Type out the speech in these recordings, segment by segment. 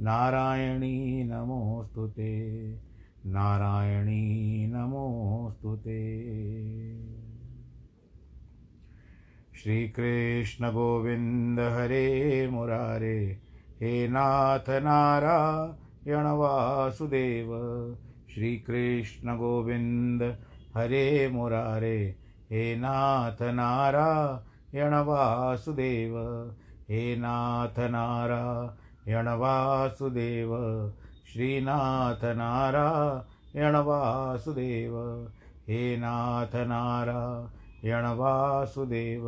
नारायणी नमोऽस्तु ते। नारायणी नमोऽस्तु ते। श्रीकृष्णगोविन्द हरे मुरारे, हे नाथ नारायण वासुदेव। श्रीकृष्णगोविन्द हरे मुरारे, हे नाथ नारायण वासुदेव। हे नाथ नारायण वासुदेव श्रीनाथ नारायण वासुदेव हे नाथ नारायण वासुदेव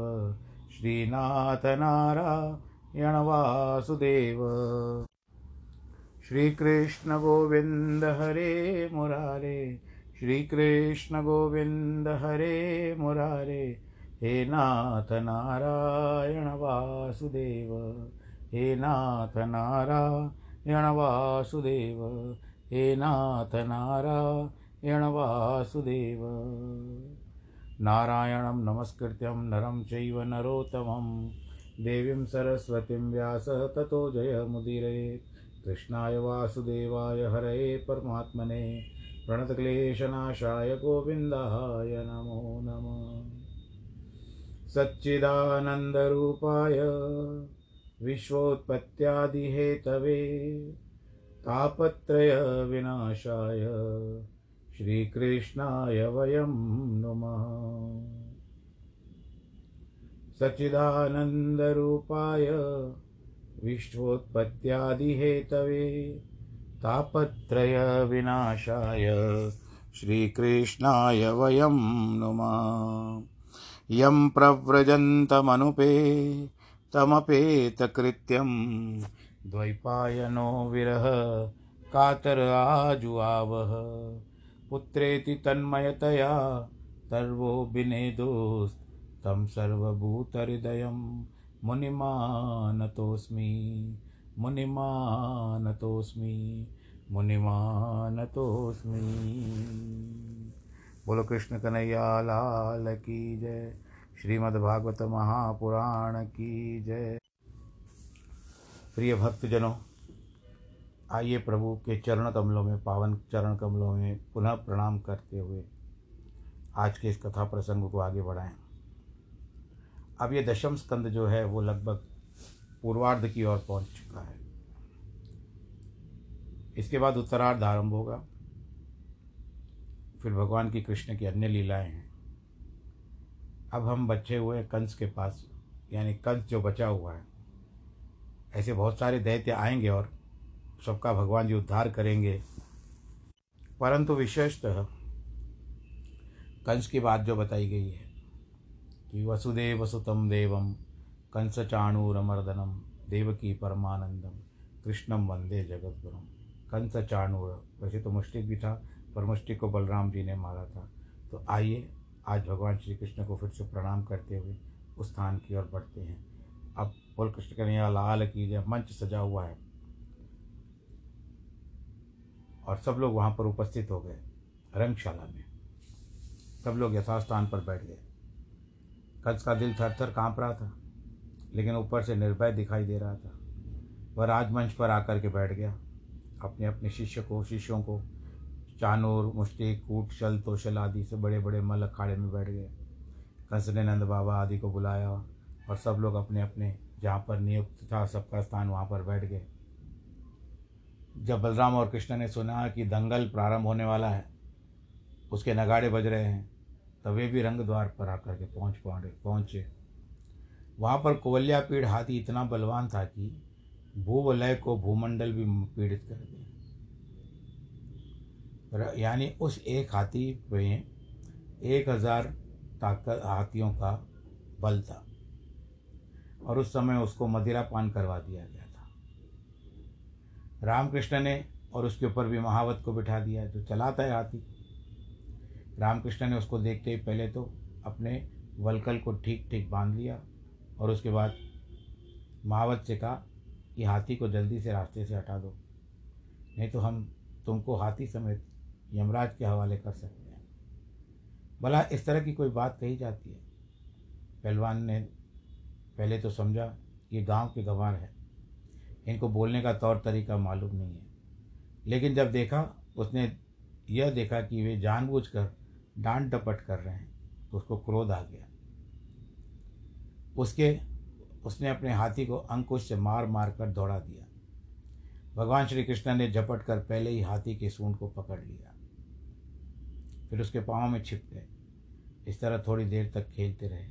श्रीनाथ नारायण वासुदेव श्रीकृष्ण गोविन्द हरे मुरारे, श्रीकृष्ण गोविन्द हरे मुरारे, हे नाथ नारायण वासुदेव। हे नाथ नारायण वासुदेव, हे नाथ नारायण वासुदेव। नारायणं नमस्कृत्यं नरं चैव नरोत्तमं, देवीं सरस्वतीं व्यास ततो जयमुदीरयेत् कृष्णाय वासुदेवाय हरये परमात्मने, प्रणतक्लेशनाशाय गोविन्दाय नमो नमः। सच्चिदानन्दरूपाय विश्वोत्पत्त्यादिहेतवे तापत्रयविनाशाय श्रीकृष्णाय वयं नुमः। सच्चिदानन्दरूपाय विश्वोत्पत्त्यादिहेतवे तापत्रयविनाशाय श्रीकृष्णाय वयं नुमः। यं प्रव्रजन्तमनुपे तमपेतकृत्यं द्वैपायनो विरह, कातर आजुआवः पुत्रेति तन्मयतया, तर्वो विनेदोस् तं सर्वभूतहृदयं मुनिमानतोऽस्मि मुनिमानतोऽस्मि मुनिमानतोऽस्मि। बोलो कृष्ण कन्हैया, लाल की जय। श्रीमद्भागवत महापुराण की जय। प्रिय भक्तजनों, आइए प्रभु के चरण कमलों में, पावन चरण कमलों में पुनः प्रणाम करते हुए आज के इस कथा प्रसंग को आगे बढ़ाएँ। अब ये दशम स्कंद जो है, वो लगभग पूर्वार्ध की ओर पहुँच चुका है। इसके बाद उत्तरार्ध आरंभ होगा। फिर भगवान की कृष्ण की अन्य लीलाएँ हैं। अब हम बचे हुए कंस के पास, यानी कंस जो बचा हुआ है। ऐसे बहुत सारे दैत्य आएँगे और सबका भगवान जी उद्धार करेंगे। परंतु विशेषतः कंस की बात जो बताई गई है कि वसुदेव वसुतम देवम, कंस चाणूरमर्दनम देवकी परमानंदम, कृष्णम वंदे जगत गुरु कंस चाणूर, वैसे तो मुष्टिक भी था, पर मुष्टिक को बलराम जी ने मारा था। तो आइए आज भगवान श्री कृष्ण को फिर से प्रणाम करते हुए उस स्थान की ओर बढ़ते हैं। अब बोल कृष्ण कन्हैया लाल की जय, मंच सजा हुआ है। और सब लोग वहाँ पर उपस्थित हो गए, रंगशाला में। सब लोग यथास्थान पर बैठ गए। कंस का दिल थर थर काँप रहा था, लेकिन ऊपर से निर्भय दिखाई दे रहा था। वह राजमंच पर आकर के बैठ गया अपने अपने शिष्य को, शिष्यों को चानूर मुष्टि कूट, शल, तोशल आदि से बड़े बड़े मल अखाड़े में बैठ गए। कंस ने नंद बाबा आदि को बुलाया और सब लोग अपने अपने जहाँ पर नियुक्त था, सबका स्थान वहाँ पर बैठ गए। जब बलराम और कृष्ण ने सुना कि दंगल प्रारंभ होने वाला है, उसके नगाड़े बज रहे हैं, तब वे भी रंग द्वार पर आकर के पहुँच पहुँचे पहुँचे। वहाँ पर कोवल्या पीड़ हाथी इतना बलवान था कि भूवलय को भूमंडल भी पीड़ित कर दिया। यानी उस एक हाथी में एक हज़ार ताकत, हाथियों का बल था। और उस समय उसको मदिरा पान करवा दिया गया था। रामकृष्ण ने और उसके ऊपर भी महावत को बिठा दिया, जो चलाता है हाथी। रामकृष्ण ने उसको देखते ही पहले तो अपने वलकल को ठीक ठीक बाँध लिया और उसके बाद महावत से कहा कि हाथी को जल्दी से रास्ते से हटा दो, नहीं तो हम तुमको हाथी समेत यमराज के हवाले कर सकते हैं। भला इस तरह की कोई बात कही जाती है? पहलवान ने पहले तो समझा ये गाँव के गंवार है। इनको बोलने का तौर तरीका मालूम नहीं है। लेकिन जब देखा, उसने यह देखा कि वे जानबूझकर डांट डपट कर रहे हैं तो उसको क्रोध आ गया। उसके, उसने अपने हाथी को अंकुश से मार मार कर दौड़ा दिया। भगवान श्री कृष्ण ने झपट कर पहले ही हाथी के सूंड को पकड़ लिया। फिर उसके पाँव में छिप गए। इस तरह थोड़ी देर तक खेलते रहे।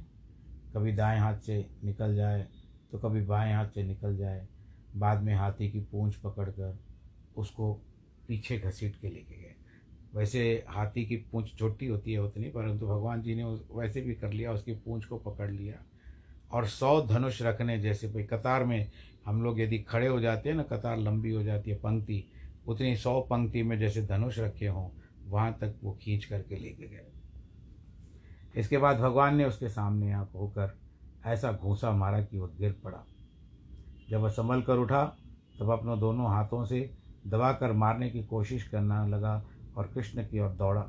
कभी दाएँ हाथ से निकल जाए तो कभी बाएँ हाथ से निकल जाए। बाद में हाथी की पूंछ पकड़कर उसको पीछे घसीट के लेके गए। वैसे हाथी की पूंछ छोटी होती है उतनी, परंतु भगवान जी ने वैसे भी कर लिया, उसकी पूंछ को पकड़ लिया। और सौ धनुष रखने जैसे भाई, कतार में हम लोग यदि खड़े हो जाते हैं ना, कतार लंबी हो जाती है पंक्ति, उतनी सौ पंक्ति में जैसे धनुष रखे हों वहाँ तक वो खींच करके लेके गए। इसके बाद भगवान ने उसके सामने आप होकर ऐसा घूसा मारा कि वह गिर पड़ा। जब वह संभल कर उठा तब अपनों दोनों हाथों से दबाकर मारने की कोशिश करना लगा और कृष्ण की ओर दौड़ा।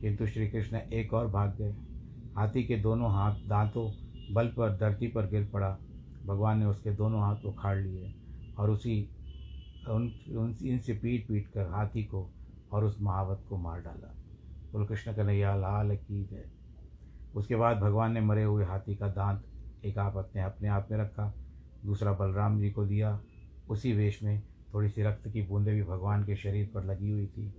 किंतु श्री कृष्ण एक और भाग गए। हाथी के दोनों हाथ दांतों बल पर धरती पर गिर पड़ा। भगवान ने उसके दोनों हाथ उखाड़ लिए और उसी उन, उन इनसे पीट पीट कर हाथी को और उस महावत को मार डाला। बोल, कृष्ण कन्हैया, लाल की जय। उसके बाद भगवान ने मरे हुए हाथी का दांत एक आप अपने अपने आप में रखा, दूसरा बलराम जी को दिया। उसी वेश में थोड़ी सी रक्त की बूंदें भी भगवान के शरीर पर लगी हुई थी।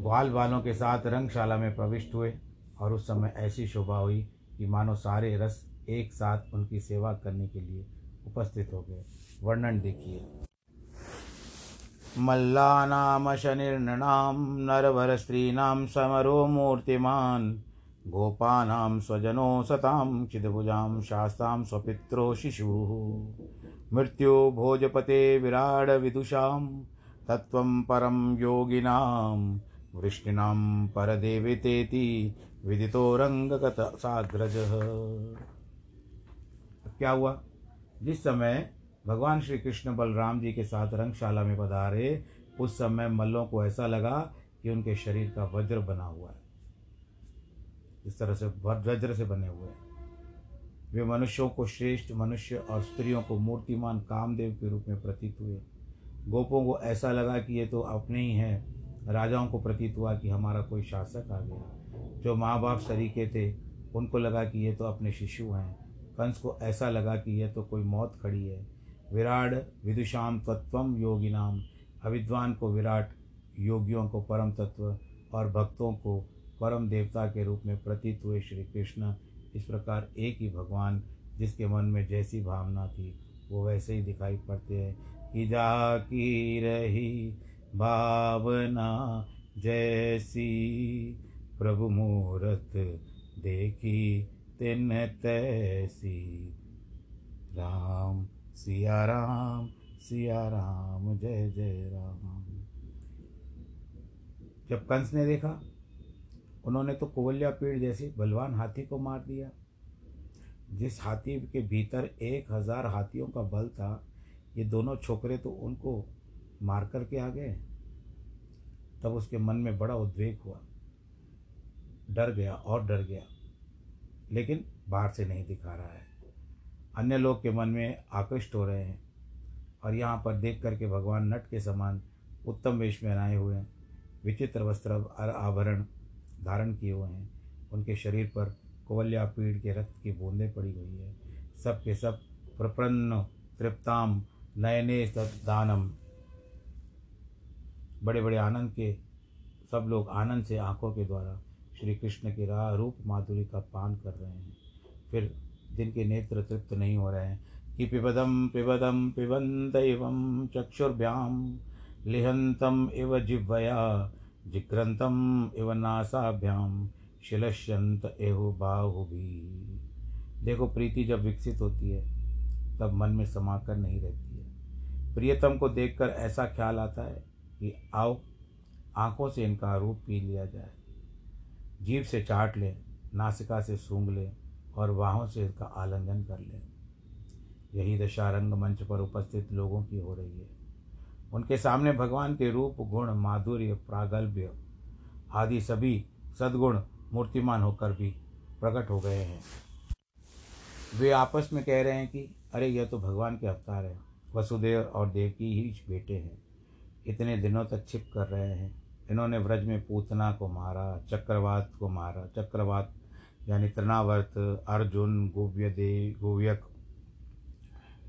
ग्वाल बालों के साथ रंगशाला में प्रविष्ट हुए और उस समय ऐसी शोभा हुई कि मानो सारे रस एक साथ उनकी सेवा करने के लिए उपस्थित हो गए। वर्णन देखिए। मल्लानाम शनिर्नृणां नरवरस्त्रीणां समरो मूर्तिमान् गोपानां स्वजनो सतां चिदभुजां शास्तां स्वपित्रो शिशुः मृत्यो भोजपते विराड विदुषां तत्त्वं परं योगिनां वृष्णिनां परदेवतेति विदितो रंगगत साग्रज क्या हुआ? जिस समय भगवान श्री कृष्ण बलराम जी के साथ रंगशाला में पधारे, उस समय मल्लों को ऐसा लगा कि उनके शरीर का वज्र बना हुआ है। इस तरह से वज्र से बने हुए हैं। वे मनुष्यों को श्रेष्ठ मनुष्य और स्त्रियों को मूर्तिमान कामदेव के रूप में प्रतीत हुए। गोपों को ऐसा लगा कि ये तो अपने ही हैं। राजाओं को प्रतीत हुआ कि हमारा कोई शासक आ गया। जो माँ बाप सरीके थे, उनको लगा कि ये तो अपने शिशु हैं। कंस को ऐसा लगा कि यह तो कोई मौत खड़ी है। विराट विदुषाम तत्वम योगिनाम अविद्वान को विराट, योगियों को परम तत्व और भक्तों को परम देवता के रूप में प्रतीत हुए श्री कृष्ण, इस प्रकार एक ही भगवान जिसके मन में जैसी भावना थी, वो वैसे ही दिखाई पड़ते हैं। कि जा की रही भावना जैसी प्रभु मूरत देखी तिन तैसी। राम। सिया राम सिया राम, जय जय राम। जब कंस ने देखा, उन्होंने तो कोवल्या पेड़ जैसे बलवान हाथी को मार दिया। जिस हाथी के भीतर एक हज़ार हाथियों का बल था, ये दोनों छोकरे तो उनको मार कर के आ गए। तब उसके मन में बड़ा उद्वेग हुआ। डर गया और डर गया, लेकिन बाहर से नहीं दिखा रहा है। अन्य लोग के मन में आकृष्ट हो रहे हैं और यहाँ पर देख करके भगवान नट के समान उत्तम वेश में आए हुए हैं। विचित्र वस्त्र और आभरण धारण किए हुए हैं। उनके शरीर पर कोवल्या पीड़ के रक्त की बूंदें पड़ी हुई है। सब के सब प्रपन्न, तृप्ताम, नयने दानम। बड़े बड़े आनंद के सब लोग आनंद से आँखों के द्वारा श्री कृष्ण के राह रूप माधुरी का पान कर रहे हैं। फिर जिनके नेत्र तृप्त नहीं हो रहे हैं। कि पिबदम पिबदम पिबंत एवं चक्षुर्भ्याम लिहंतम इव जिह्वया जिग्रंथम इव नासाभ्याम शिलश्यंत एहो बाहु भी देखो, प्रीति जब विकसित होती है, तब मन में समाकर नहीं रहती है। प्रियतम को देखकर ऐसा ख्याल आता है कि आओ, आँखों से इनका रूप पी लिया जाए। जीव से चाट लें, नासिका से सूंघ लें और बाहों से इसका आलिंगन कर लें। यही दशा रंगमंच पर उपस्थित लोगों की हो रही है। उनके सामने भगवान के रूप, गुण, माधुर्य, प्रागल्भ्य आदि सभी सद्गुण मूर्तिमान होकर भी प्रकट हो गए हैं। वे आपस में कह रहे हैं कि, अरे, यह तो भगवान के अवतार है। वसुदेव और देवकी ही बेटे हैं। इतने दिनों तक छिप कर रहे हैं। इन्होंने व्रज में पूतना को मारा, चक्रवात को मारा, चक्रवात यानी तृणावर्त अर्जुन गोव्यदे गोव्यक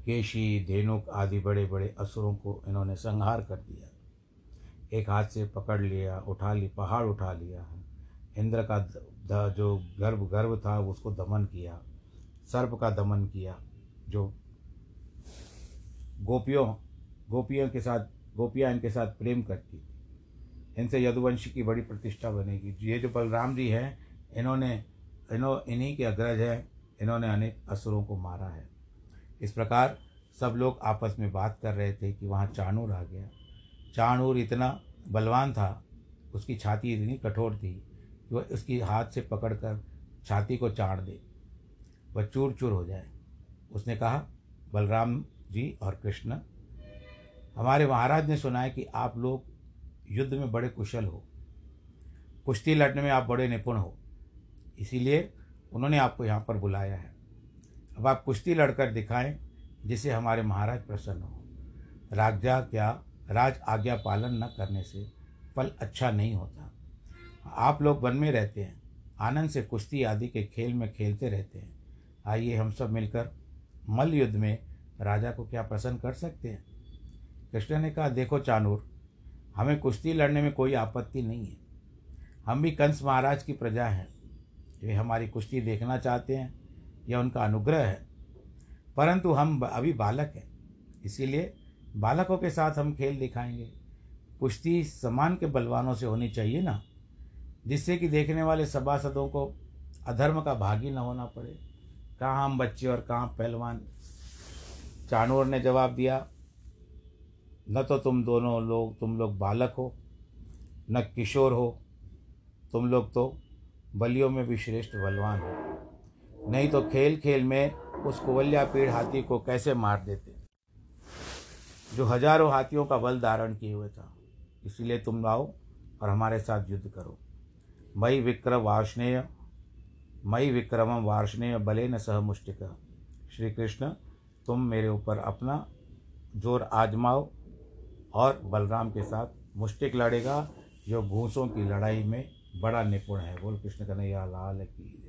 केशी धेनुक आदि बड़े बड़े असुरों को इन्होंने संहार कर दिया। एक हाथ से पकड़ लिया उठा ली पहाड़ उठा लिया। इंद्र का द, जो गर्भ गर्भ था उसको दमन किया सर्प का दमन किया जो गोपियों गोपियों के साथ गोपियाँ इनके साथ प्रेम करती थी। इनसे यदुवंशी की बड़ी प्रतिष्ठा बनेगी। ये जो बलराम जी हैं इन्होंने इन्हों इन्हीं के अग्रज हैं, इन्होंने अनेक असुरों को मारा है। इस प्रकार सब लोग आपस में बात कर रहे थे कि वहाँ चाणूर आ गया। चाणूर इतना बलवान था, उसकी छाती इतनी कठोर थी कि वह उसकी हाथ से पकड़कर छाती को चाड़ दे। वह चूर चूर हो जाए। उसने कहा, बलराम जी और कृष्ण, हमारे महाराज ने सुना है कि आप लोग युद्ध में बड़े कुशल हो। कुश्ती लड़ने में आप बड़े निपुण हो। इसीलिए उन्होंने आपको यहाँ पर बुलाया है। अब आप कुश्ती लड़कर दिखाएँ जिसे हमारे महाराज प्रसन्न हो। राजा क्या, राज आज्ञा पालन न करने से फल अच्छा नहीं होता। आप लोग वन में रहते हैं, आनंद से कुश्ती आदि के खेल में खेलते रहते हैं। आइए हम सब मिलकर मल्ल युद्ध में राजा को क्या प्रसन्न कर सकते हैं? कृष्ण ने कहा, देखो चानूर, हमें कुश्ती लड़ने में कोई आपत्ति नहीं है। हम भी कंस महाराज की प्रजा हैं। वे हमारी कुश्ती देखना चाहते हैं, यह उनका अनुग्रह है। परंतु हम अभी बालक हैं, इसीलिए बालकों के साथ हम खेल दिखाएँगे। कुश्ती समान के बलवानों से होनी चाहिए ना, जिससे कि देखने वाले सभासदों को अधर्म का भागी न होना पड़े। कहाँ हम बच्चे और कहाँ पहलवान। चाणूर ने जवाब दिया, न तो तुम दोनों लोग, तुम लोग बालक हो, न किशोर हो, तुम लोग तो बलियों में भी श्रेष्ठ बलवान है। नहीं तो खेल खेल में उस कुवल्या पीड़ हाथी को कैसे मार देते? जो हज़ारों हाथियों का बल धारण किए हुए था। इसीलिए तुम आओ और हमारे साथ युद्ध करो। मई विक्रम वार्ष्णेय, मई विक्रम वार्ष्णेय बले न सह मुष्टिक। श्री कृष्ण, तुम मेरे ऊपर अपना ज़ोर आजमाओ और बलराम के साथ मुष्टिक लड़ेगा। जो घूसों की लड़ाई में बड़ा निपुण है। बोल कृष्ण कन्हैया लाल की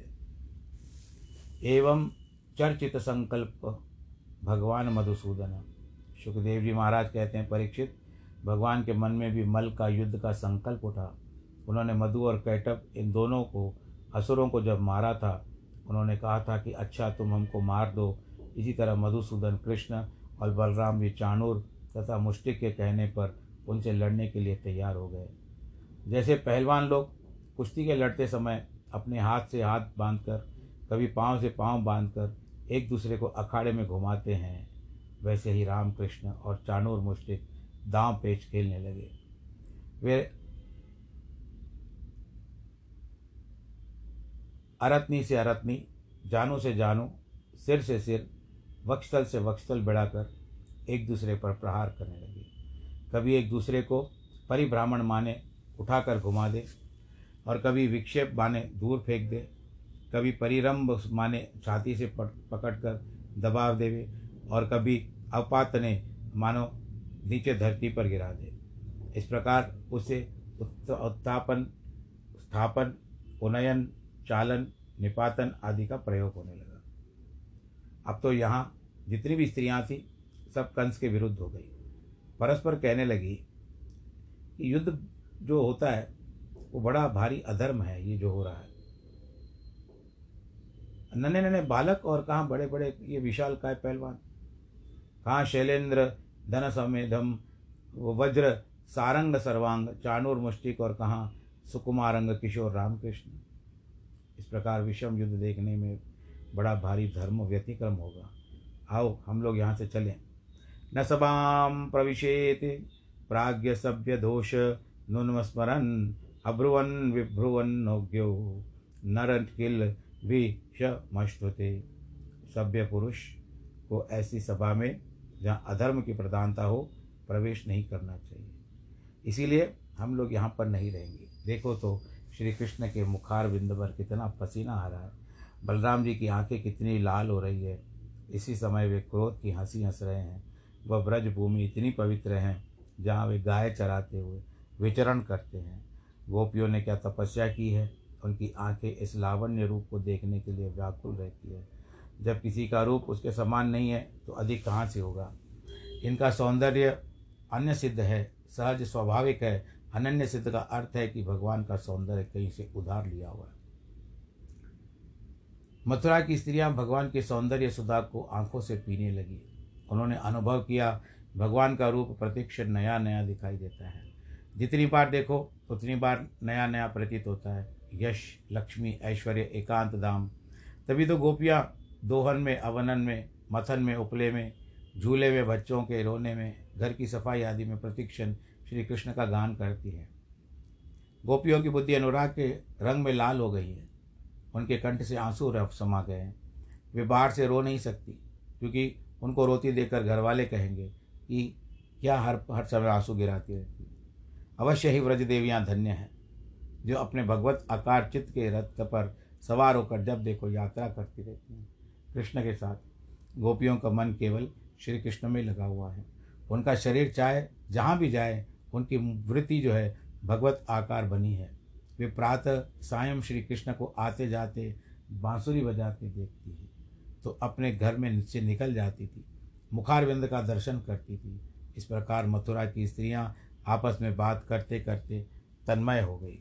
एवं चर्चित संकल्प भगवान मधुसूदन। सुखदेव जी महाराज कहते हैं, परीक्षित, भगवान के मन में भी मल का युद्ध का संकल्प उठा। उन्होंने मधु और कैटअप इन दोनों को, असुरों को जब मारा था, उन्होंने कहा था कि अच्छा तुम हमको मार दो। इसी तरह मधुसूदन कृष्ण और बलराम भी चाणूर तथा मुष्टिक के कहने पर उनसे लड़ने के लिए तैयार हो गए। जैसे पहलवान लोग कुश्ती के लड़ते समय अपने हाथ से हाथ बांधकर, कभी पाँव से पाँव बांधकर एक दूसरे को अखाड़े में घुमाते हैं। वैसे ही रामकृष्ण और चाणूर मुष्टिक दांव पेच खेलने लगे। वे अरत्नी से अरत्नी, जानू से जानू, सिर से सिर वक्षस्थल से वक्षस्थल बढ़ाकर एक दूसरे पर प्रहार करने लगे। कभी एक दूसरे को परिभ्रामण माने उठाकर घुमा दे और कभी विक्षेप माने दूर फेंक दे, कभी परिरंभ माने छाती से पकड़ कर दबाव देवे, और कभी अपात ने मानो नीचे धरती पर गिरा दे। इस प्रकार उसे उत्थापन, स्थापन, उन्नयन, चालन, निपातन आदि का प्रयोग होने लगा। अब तो यहाँ जितनी भी स्त्रियाँ थीं, सब कंस के विरुद्ध हो गई। परस्पर कहने लगी कि युद्ध जो होता है वो बड़ा भारी अधर्म है, ये जो हो रहा है। नन्हे नन्हे बालक और कहाँ बड़े बड़े ये विशाल काय पहलवान? कहाँ शैलेंद्र धन समेधम वज्र, सारंग सर्वांग, चाणूर मुष्टिक और कहाँ सुकुमारंग, किशोर रामकृष्ण? इस प्रकार विषम युद्ध देखने में बड़ा भारी धर्म व्यतिक्रम होगा। आओ, हम लोग यहाँ से चलें। न सभां प्रविशेत, प्राज्ञ सभ्य दोष नुन्मस्मरन् अब्रुवन् विभ्रुवन्नोग्यो नर किल विषमश्नुते। सभ्य पुरुष को ऐसी सभा में, जहाँ अधर्म की प्रधानता हो, प्रवेश नहीं करना चाहिए। इसीलिए हम लोग यहाँ पर नहीं रहेंगे। देखो तो श्री कृष्ण के मुखार बिंद पर कितना पसीना आ रहा है। बलराम जी की आँखें कितनी लाल हो रही है। इसी समय वे क्रोध की हँसी हंस रहे हैं। वह ब्रज भूमि इतनी पवित्र है, जहाँ वे गाय चराते हुए विचरण करते हैं। गोपियों ने क्या तपस्या की है? उनकी आँखें इस लावण्य रूप को देखने के लिए व्याकुल रहती है। जब किसी का रूप उसके समान नहीं है तो अधिक कहाँ से होगा? इनका सौंदर्य अन्य सिद्ध है, सहज स्वाभाविक है। अनन्य सिद्ध का अर्थ है कि भगवान का सौंदर्य कहीं से उधार लिया हुआ है। मथुरा की स्त्रियाँ भगवान के सौंदर्य सुधा को आँखों से पीने लगी। उन्होंने अनुभव किया, भगवान का रूप प्रत्यक्ष नया नया दिखाई देता है। जितनी बार देखो, उतनी बार नया नया प्रतीत होता है। यश, लक्ष्मी, ऐश्वर्य, एकांत धाम। तभी तो गोपियाँ दोहन में, अवनन में, मथन में, उपले में, झूले में, बच्चों के रोने में, घर की सफ़ाई आदि में प्रतिक्षण श्री कृष्ण का गान करती है। गोपियों की बुद्धि अनुराग के रंग में लाल हो गई है। उनके कंठ से आँसू रफ समा गए हैं। वे बाहर से रो नहीं सकती, क्योंकि उनको रोती देखकर घर वाले कहेंगे कि, क्या हर हर समय आँसू गिराती रहती है? अवश्य ही व्रज देवियाँ धन्य हैं, जो अपने भगवत आकार चित्त के रथ पर सवार होकर जब देखो यात्रा करती रहती हैं। कृष्ण के साथ, गोपियों का मन केवल श्री कृष्ण में लगा हुआ है। उनका शरीर चाहे जहाँ भी जाए, उनकी वृत्ति जो है, भगवत आकार बनी है। वे प्रातः सायं श्री कृष्ण को आते जाते बांसुरी बजाते देखती है तो अपने घर में नीचे निकल जाती थी। मुखारविंद का दर्शन करती थी। इस प्रकार मथुरा की स्त्रियाँ आपस में बात करते करते तन्मय हो गई।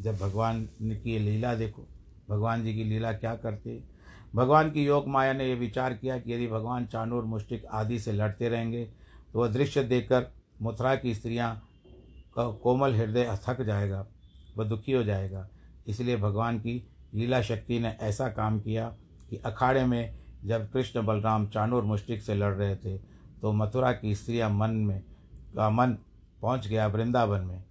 जब भगवान की लीला देखो, भगवान जी की लीला क्या करते? भगवान की योग माया ने यह विचार किया कि यदि भगवान चानूर मुष्टिक आदि से लड़ते रहेंगे तो वह दृश्य देखकर मथुरा की स्त्रियाँ का कोमल हृदय थक जाएगा, वह दुखी हो जाएगा। इसलिए भगवान की लीला शक्ति ने ऐसा काम किया कि अखाड़े में जब कृष्ण बलराम चानूर मुष्टिक से लड़ रहे थे तो मथुरा की स्त्रियाँ मन में, का मन पहुँच गया वृंदावन में।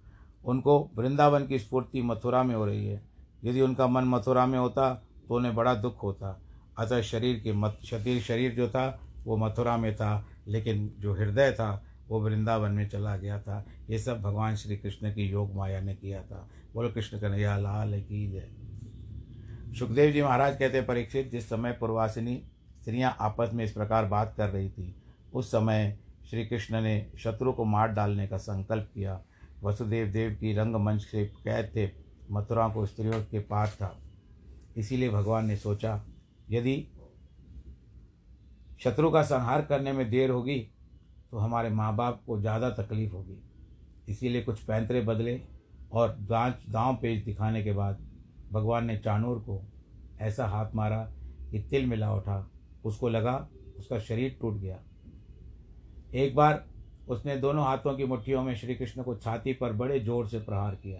उनको वृंदावन की स्फूर्ति मथुरा में हो रही है। यदि उनका मन मथुरा में होता तो उन्हें बड़ा दुख होता। अतः शरीर के मत शरीर शरीर जो था, वो मथुरा में था, लेकिन जो हृदय था, वो वृंदावन में चला गया था। ये सब भगवान श्री कृष्ण की योग माया ने किया था। बोलो कृष्ण कन्हैया, लाल की जय। सुखदेव जी महाराज कहते परीक्षित, जिस समय पूर्वासिनी स्त्रियाँ आपस में इस प्रकार बात कर रही थी, उस समय श्री कृष्ण ने शत्रु को मार डालने का संकल्प किया। वसुदेव देव की रंगमंच से कैद थे मथुरा को स्त्रियों के पार था। इसीलिए भगवान ने सोचा, यदि शत्रु का संहार करने में देर होगी तो हमारे माँ बाप को ज़्यादा तकलीफ़ होगी। इसीलिए कुछ पैंतरे बदले और दांच दांव पेज दिखाने के बाद भगवान ने चाणूर को ऐसा हाथ मारा कि तिल मिला उठा। उसको लगा, उसका शरीर टूट गया। एक बार उसने दोनों हाथों की मुट्ठियों में श्री कृष्ण को छाती पर बड़े ज़ोर से प्रहार किया।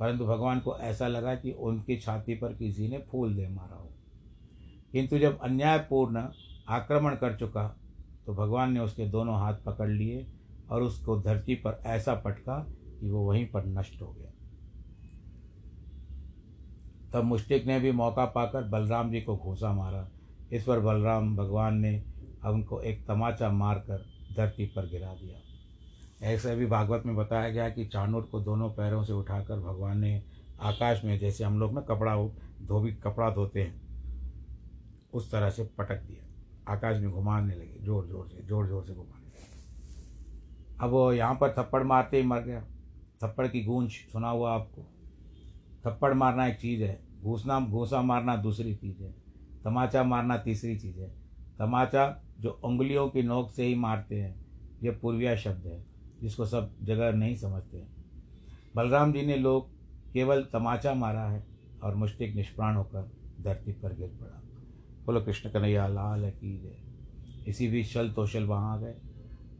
परंतु भगवान को ऐसा लगा कि उनकी छाती पर किसी ने फूल दे मारा हो। किंतु जब अन्यायपूर्ण आक्रमण कर चुका तो भगवान ने उसके दोनों हाथ पकड़ लिए और उसको धरती पर ऐसा पटका कि वो वहीं पर नष्ट हो गया। तब मुष्टिक ने भी मौका पाकर बलराम जी को घूसा मारा। इस पर बलराम भगवान ने उनको एक तमाचा मारकर धरती पर गिरा दिया। ऐसे भी भागवत में बताया गया कि चाणूर को दोनों पैरों से उठाकर भगवान ने आकाश में जैसे हम लोग ना कपड़ा धोबी, कपड़ा धोते हैं, उस तरह से पटक दिया। आकाश में घुमाने लगे, ज़ोर ज़ोर से, ज़ोर ज़ोर से घुमाने लगे। अब वो यहाँ पर थप्पड़ मारते ही मर गया। थप्पड़ की गूंज सुना हुआ आपको? थप्पड़ मारना एक चीज़ है, घूसना, घूसा मारना दूसरी चीज़ है, तमाचा मारना तीसरी चीज़ है। तमाचा जो उंगलियों की नोक से ही मारते हैं, ये पूर्विया शब्द है, जिसको सब जगह नहीं समझते हैं। बलराम जी ने लोग केवल तमाचा मारा है और मुष्टिक निष्प्राण होकर धरती पर गिर पड़ा। बोलो, कृष्ण कन्हैया, लाल की जय इसी बीच शल तोशल वहाँ गए।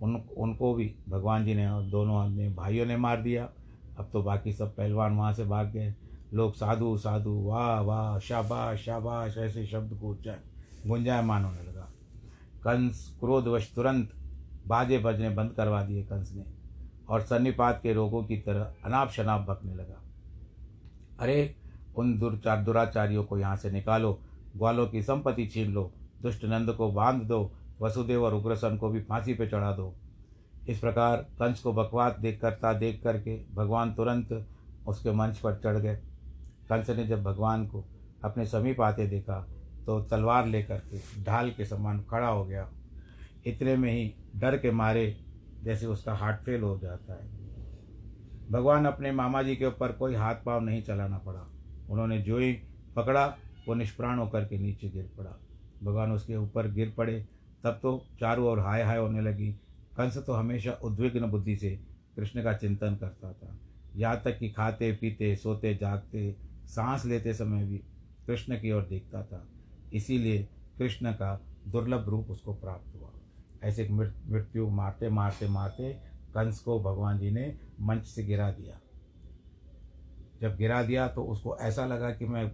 उन, उनको भी भगवान जी ने और दोनों अपने भाइयों ने मार दिया। अब तो बाकी सब पहलवान वहाँ से भाग गए। लोग, साधु साधु, वाह वाह, शाबाश शाबाश, ऐसे शब्द गूंजाए गुंजायमान होने लगा। कंस क्रोधवश तुरंत बाजे बजने बंद करवा दिए कंस ने, और सन्निपात के रोगों की तरह अनाप शनाप बकने लगा। अरे, उन दुर्चार दुराचारियों को यहाँ से निकालो, ग्वालों की संपत्ति छीन लो, दुष्ट नंद को बाँध दो, वसुदेव और उग्रसन को भी फांसी पे चढ़ा दो। इस प्रकार कंस को बकवाद देख, करता देख करके भगवान तुरंत उसके मंच पर चढ़ गए। कंस ने जब भगवान को अपने समीप आते देखा तो तलवार लेकर के ढाल के समान खड़ा हो गया। इतने में ही डर के मारे जैसे उसका हार्ट फेल हो जाता है। भगवान अपने मामा जी के ऊपर कोई हाथ पाँव नहीं चलाना पड़ा। उन्होंने जो ही पकड़ा, वो निष्प्राण होकर के नीचे गिर पड़ा। भगवान उसके ऊपर गिर पड़े, तब तो चारों ओर हाय हाय होने लगी। कंस तो हमेशा उद्विग्न बुद्धि से कृष्ण का चिंतन करता था। यहाँ तक कि खाते, पीते, सोते, जागते, सांस लेते समय भी कृष्ण की ओर देखता था। इसीलिए कृष्ण का दुर्लभ रूप उसको प्राप्त हुआ। ऐसे मृत्यु मारते मारते मारते कंस को भगवान जी ने मंच से गिरा दिया। जब गिरा दिया तो उसको ऐसा लगा कि मैं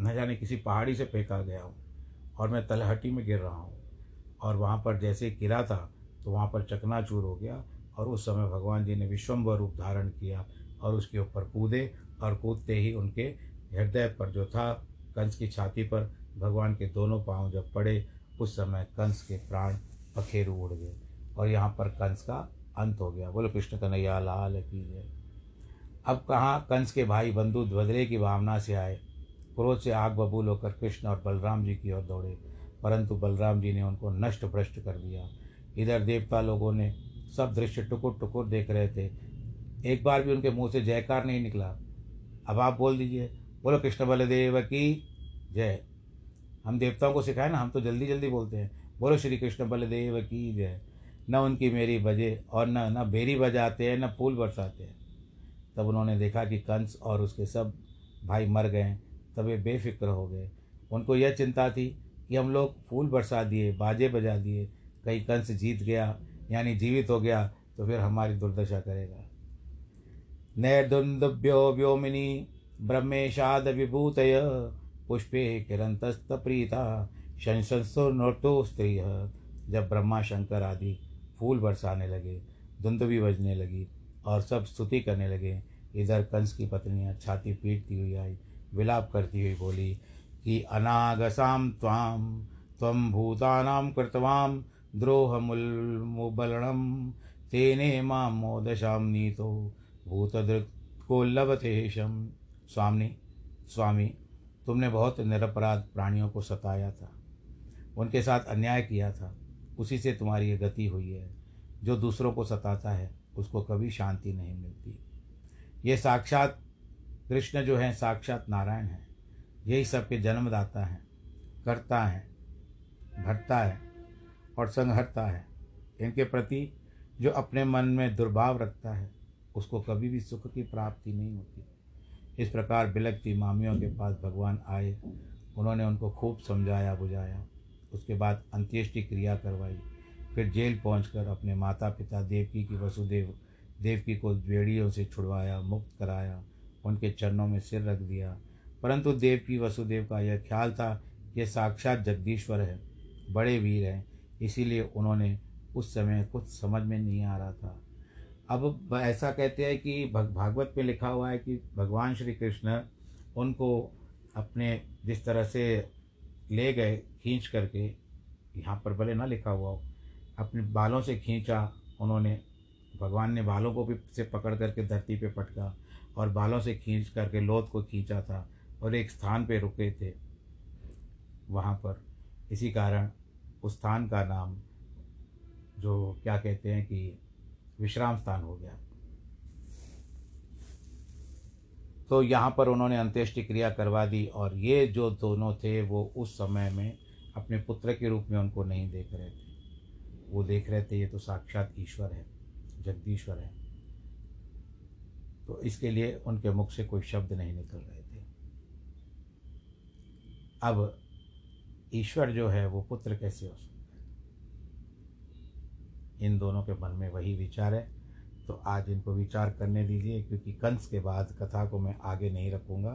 न जाने किसी पहाड़ी से फेंका गया हूँ और मैं तलहटी में गिर रहा हूँ और वहाँ पर जैसे गिरा था तो वहाँ पर चकनाचूर हो गया और उस समय भगवान जी ने विश्वम्भर रूप धारण किया और उसके ऊपर कूदे और कूदते ही उनके हृदय पर जो था कंस की छाती पर भगवान के दोनों पाँव जब पड़े, उस समय कंस के प्राण पखेरु उड़ गए और यहाँ पर कंस का अंत हो गया। बोलो, कृष्ण कन्हैया, लाल की जय। अब कहाँ कंस के भाई बंधु बदले की भावना से आए। क्रोध से आग बबूल होकर कृष्ण और बलराम जी की ओर दौड़े, परंतु बलराम जी ने उनको नष्ट भ्रष्ट कर दिया। इधर देवता लोगों ने सब दृश्य टुकुर टुकुर देख रहे थे। एक बार भी उनके मुँह से जयकार नहीं निकला। अब आप बोल दीजिए। बोलो, कृष्ण बलदेव की जय। हम देवताओं को सिखाए ना, हम तो जल्दी जल्दी बोलते हैं, बोलो श्री कृष्ण बलदेव की जय। न उनकी मेरी बजे और न न बेरी बजाते हैं, न फूल बरसाते हैं। तब उन्होंने देखा कि कंस और उसके सब भाई मर गए तब वे बेफिक्र हो गए। उनको यह चिंता थी कि हम लोग फूल बरसा दिए, बाजे बजा दिए, कहीं कंस जीत गया, यानी जीवित हो गया तो फिर हमारी दुर्दशा करेगा। नैर्दुन्दुभ्यो व्योमिनी ब्रह्मेशाद विभूतय पुष्पे किरंतस्तप्रीता शंसुर्नोटो स्त्री जब ब्रह्मा शंकर आदि फूल बरसाने लगे धुंध भी बजने लगी और सब स्तुति करने लगे, इधर कंस की पत्नियाँ छाती पीटती हुई आई, विलाप करती हुई बोली, कि अनागसाम तम भूतानाम कृतवाम द्रोहमुल्मुबलणम तेने माम मोदशाम नीतो भूतदृकोल्लभतेशम स्वामी स्वामी तुमने बहुत निरपराध प्राणियों को सताया था। उनके साथ अन्याय किया था। उसी से तुम्हारी ये गति हुई है। जो दूसरों को सताता है, उसको कभी शांति नहीं मिलती। ये साक्षात, कृष्ण जो हैं, साक्षात नारायण हैं। यही सबके जन्मदाता हैं, करता है, भरता है और संहरता है। इनके प्रति जो अपने मन में दुर्भाव रखता है, उसको कभी भी सुख की प्राप्ति नहीं होती। इस प्रकार बिलकती मामियों के पास भगवान आए। उन्होंने उनको खूब समझाया, बुझाया। उसके बाद अंत्येष्टि क्रिया करवाई। फिर जेल पहुंचकर अपने माता पिता देवकी की वसुदेव, देवकी को बेड़ियों से छुड़वाया, मुक्त कराया। उनके चरणों में सिर रख दिया। परंतु देवकी वसुदेव का यह ख्याल था कि साक्षात जगदीश्वर है, बड़े वीर हैं। इसीलिए उन्होंने उस समय कुछ समझ में नहीं आ रहा था। अब ऐसा कहते हैं कि भागवत में लिखा हुआ है कि भगवान श्री कृष्ण उनको अपने जिस तरह से ले गए खींच करके, यहाँ पर भले ना लिखा हुआ हो, अपने बालों से खींचा, उन्होंने भगवान ने बालों को भी से पकड़ करके धरती पे पटका और बालों से खींच करके लोथ को खींचा था और एक स्थान पे रुके थे। वहाँ पर इसी कारण उस स्थान का नाम जो क्या कहते हैं कि विश्राम स्थान हो गया। तो यहाँ पर उन्होंने अंत्येष्टि क्रिया करवा दी और ये जो दोनों थे, वो उस समय में अपने पुत्र के रूप में उनको नहीं देख रहे थे। वो देख रहे थे, ये तो साक्षात ईश्वर है, जगदीश्वर है। तो इसके लिए उनके मुख से कोई शब्द नहीं निकल रहे थे। अब ईश्वर जो है, वो पुत्र कैसे हो सकता इन दोनों के मन में वही विचार है। तो आज इनको विचार करने दीजिए, क्योंकि कंस के बाद कथा को मैं आगे नहीं रखूँगा।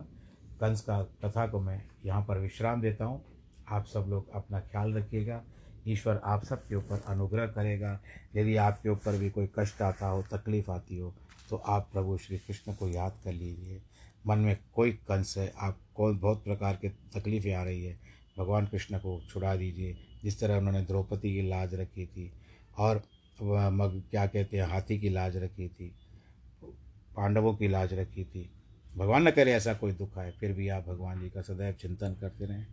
कंस का कथा को मैं यहाँ पर विश्राम देता हूँ। आप सब लोग अपना ख्याल रखिएगा। ईश्वर आप सब के ऊपर अनुग्रह करेगा। यदि आपके ऊपर भी कोई कष्ट आता हो, तकलीफ़ आती हो तो आप प्रभु श्री कृष्ण को याद कर लीजिए। मन में कोई कंस है आपको बहुत प्रकार के तकलीफ़ें आ रही है, भगवान कृष्ण को छुड़ा दीजिए। जिस तरह उन्होंने द्रौपदी की लाज रखी थी, और मग क्या कहते हैं, हाथी की लाज रखी थी, पांडवों की लाज रखी थी। भगवान न करे ऐसा कोई दुख आए, फिर भी आप भगवान जी का सदैव चिंतन करते रहें,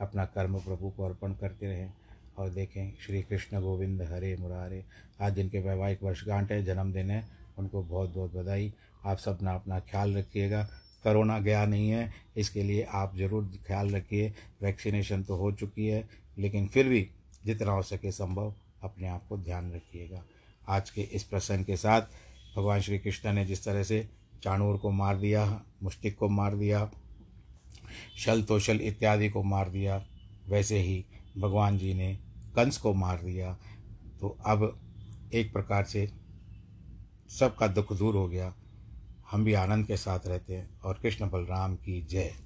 अपना कर्म प्रभु को अर्पण करते रहें और देखें, श्री कृष्ण गोविंद हरे मुरारे। आज जिनके वैवाहिक वर्षगांठ है, जन्मदिन है, उनको बहुत बहुत बधाई। आप सब ना अपना ख्याल रखिएगा। करोना गया नहीं है, इसके लिए आप ज़रूर ख्याल रखिए। वैक्सीनेशन तो हो चुकी है, लेकिन फिर भी जितना हो सके संभव अपने आप को ध्यान रखिएगा। आज के इस प्रसंग के साथ भगवान श्री कृष्ण ने जिस तरह से चाणूर को मार दिया, मुष्टिक को मार दिया, शल तोशल इत्यादि को मार दिया, वैसे ही भगवान जी ने कंस को मार दिया। तो अब एक प्रकार से सबका दुख दूर हो गया। हम भी आनंद के साथ रहते हैं और कृष्ण बलराम की जय।